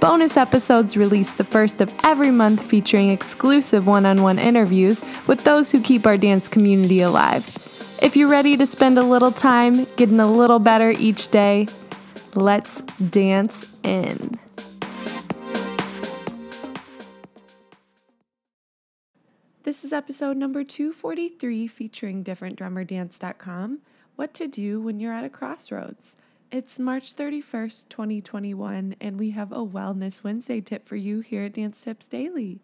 Bonus episodes released the first of every month featuring exclusive one on one interviews with those who keep our dance community alive. If you're ready to spend a little time getting a little better each day, let's dance in. This is episode number 243 featuring differentdrummerdance.com What to Do When You're at a Crossroads. It's March 31st, 2021, and we have a Wellness Wednesday tip for you here at Dance Tips Daily.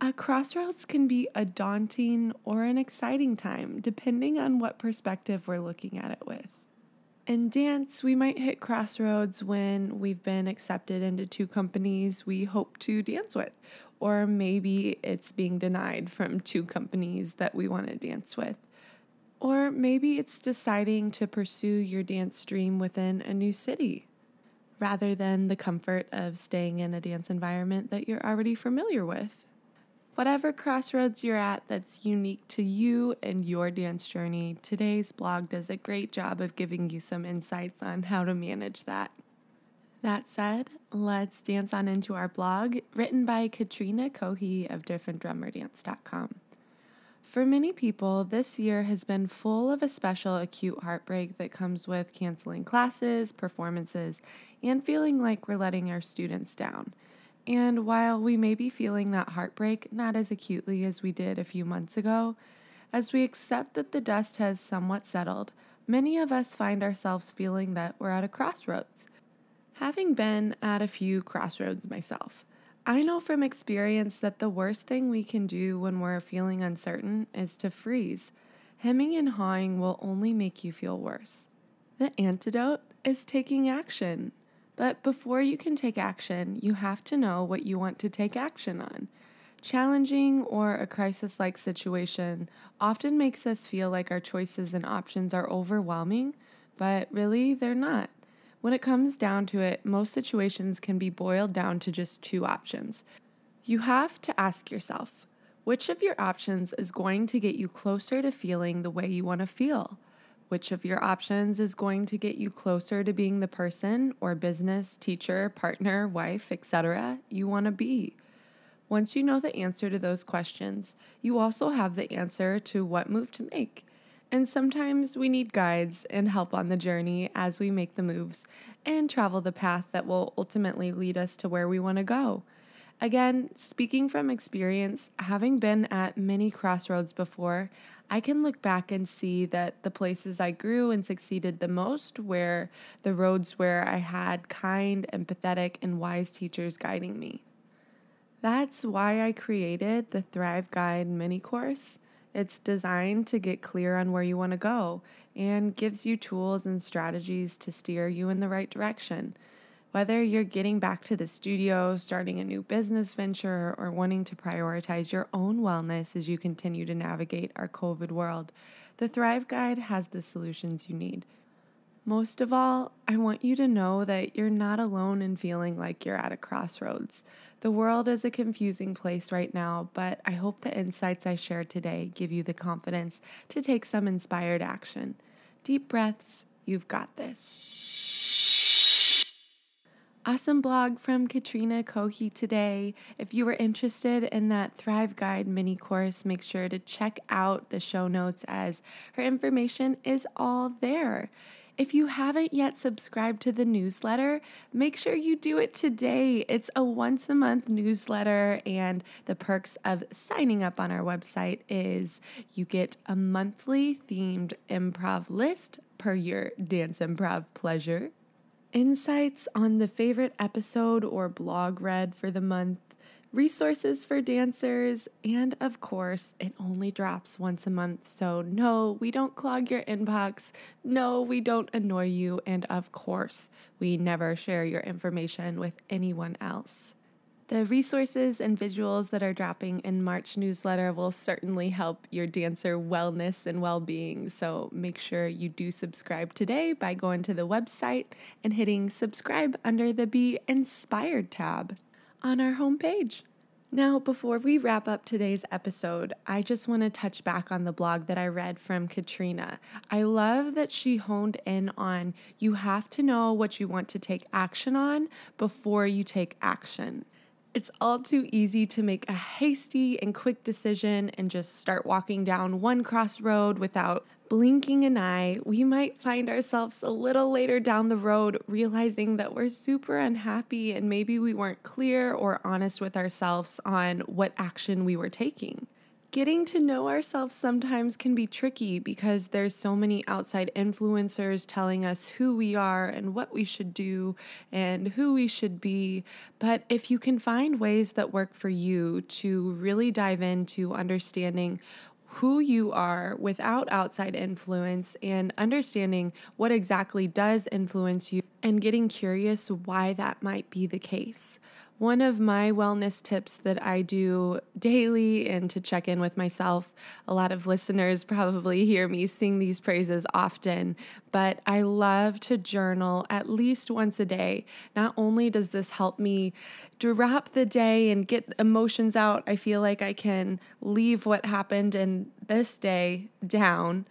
A crossroads can be a daunting or an exciting time, depending on what perspective we're looking at it with. In dance, we might hit crossroads when we've been accepted into two companies we hope to dance with, or maybe it's being denied from two companies that we want to dance with. Or maybe it's deciding to pursue your dance dream within a new city rather than the comfort of staying in a dance environment that you're already familiar with. Whatever crossroads you're at that's unique to you and your dance journey, today's blog does a great job of giving you some insights on how to manage that. That said, let's dance on into our blog, written by Katrena Cohea of differentdrummerdance.com. For many people, this year has been full of a special acute heartbreak that comes with canceling classes, performances, and feeling like we're letting our students down. And while we may be feeling that heartbreak not as acutely as we did a few months ago, as we accept that the dust has somewhat settled, many of us find ourselves feeling that we're at a crossroads. Having been at a few crossroads myself, I know from experience that the worst thing we can do when we're feeling uncertain is to freeze. Hemming and hawing will only make you feel worse. The antidote is taking action. But before you can take action, you have to know what you want to take action on. Challenging or a crisis like situation often makes us feel like our choices and options are overwhelming, but really they're not. When it comes down to it, most situations can be boiled down to just two options. You have to ask yourself which of your options is going to get you closer to feeling the way you want to feel? Which of your options is going to get you closer to being the person or business, teacher, partner, wife, etc. you want to be? Once you know the answer to those questions, you also have the answer to what move to make. And sometimes we need guides and help on the journey as we make the moves and travel the path that will ultimately lead us to where we want to go. Again, speaking from experience, having been at many crossroads before, I can look back and see that the places I grew and succeeded the most were the roads where I had kind, empathetic, and wise teachers guiding me. That's why I created the Thrive Guide mini course. It's designed to get clear on where you want to go and gives you tools and strategies to steer you in the right direction. Whether you're getting back to the studio, starting a new business venture, or wanting to prioritize your own wellness as you continue to navigate our COVID world, the Thrive Guide has the solutions you need. Most of all, I want you to know that you're not alone in feeling like you're at a crossroads. The world is a confusing place right now, but I hope the insights I share today give you the confidence to take some inspired action. Deep breaths, you've got this. Awesome blog from Katrena Cohea today. If you were interested in that Thrive Guide mini course, make sure to check out the show notes as her information is all there. If you haven't yet subscribed to the newsletter, make sure you do it today. It's a once a month newsletter, and the perks of signing up on our website is you get a monthly themed improv list per your dance improv pleasure, insights on the favorite episode or blog read for the month resources for dancers, and of course, it only drops once a month. So, no, we don't clog your inbox. No, we don't annoy you. And of course, we never share your information with anyone else. The resources and visuals that are dropping in March newsletter will certainly help your dancer wellness and well being. So make sure you do subscribe today by going to the website and hitting subscribe under the Be Inspired tab on our homepage. Now, before we wrap up today's episode, I just want to touch back on the blog that I read from Katrena. I love that she honed in on you have to know what you want to take action on before you take action. It's all too easy to make a hasty and quick decision and just start walking down one crossroad without blinking an eye. We might find ourselves a little later down the road realizing that we're super unhappy and maybe we weren't clear or honest with ourselves on what action we were taking getting to know ourselves sometimes can be tricky because there's so many outside influencers telling us who we are and what we should do and who we should be. But if you can find ways that work for you to really dive into understanding who you are without outside influence and understanding what exactly does influence you and getting curious why that might be the case. One of my wellness tips that I do daily and to check in with myself, a lot of listeners probably hear me sing these praises often, but I love to journal at least once a day. Not only does this help me drop the day and get emotions out, I feel like I can leave what happened in this day down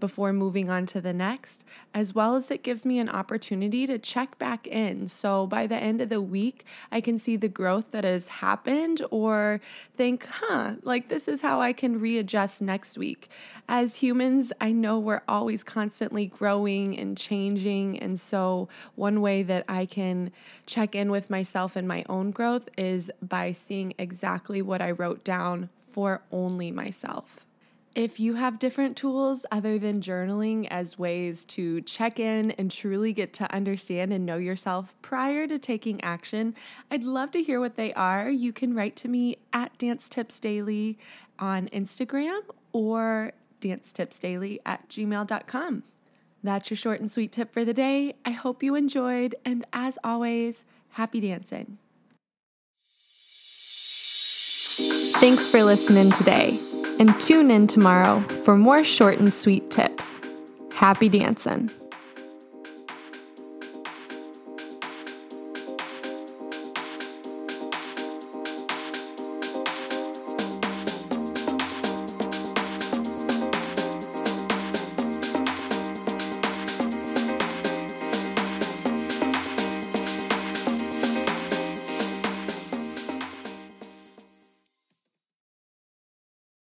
before moving on to the next, as well as it gives me an opportunity to check back in. So by the end of the week, I can see the growth that has happened or think, huh, like this is how I can readjust next week. As humans, I know we're always constantly growing and changing. And so one way that I can check in with myself and my own growth is by seeing exactly what I wrote down for only myself. If you have different tools other than journaling as ways to check in and truly get to understand and know yourself prior to taking action, I'd love to hear what they are. You can write to me at Dance Tips Daily on Instagram or Dance Tips Daily at gmail.com. That's your short and sweet tip for the day. I hope you enjoyed, and as always, happy dancing. Thanks for listening today and tune in tomorrow for more short and sweet tips. Happy dancing!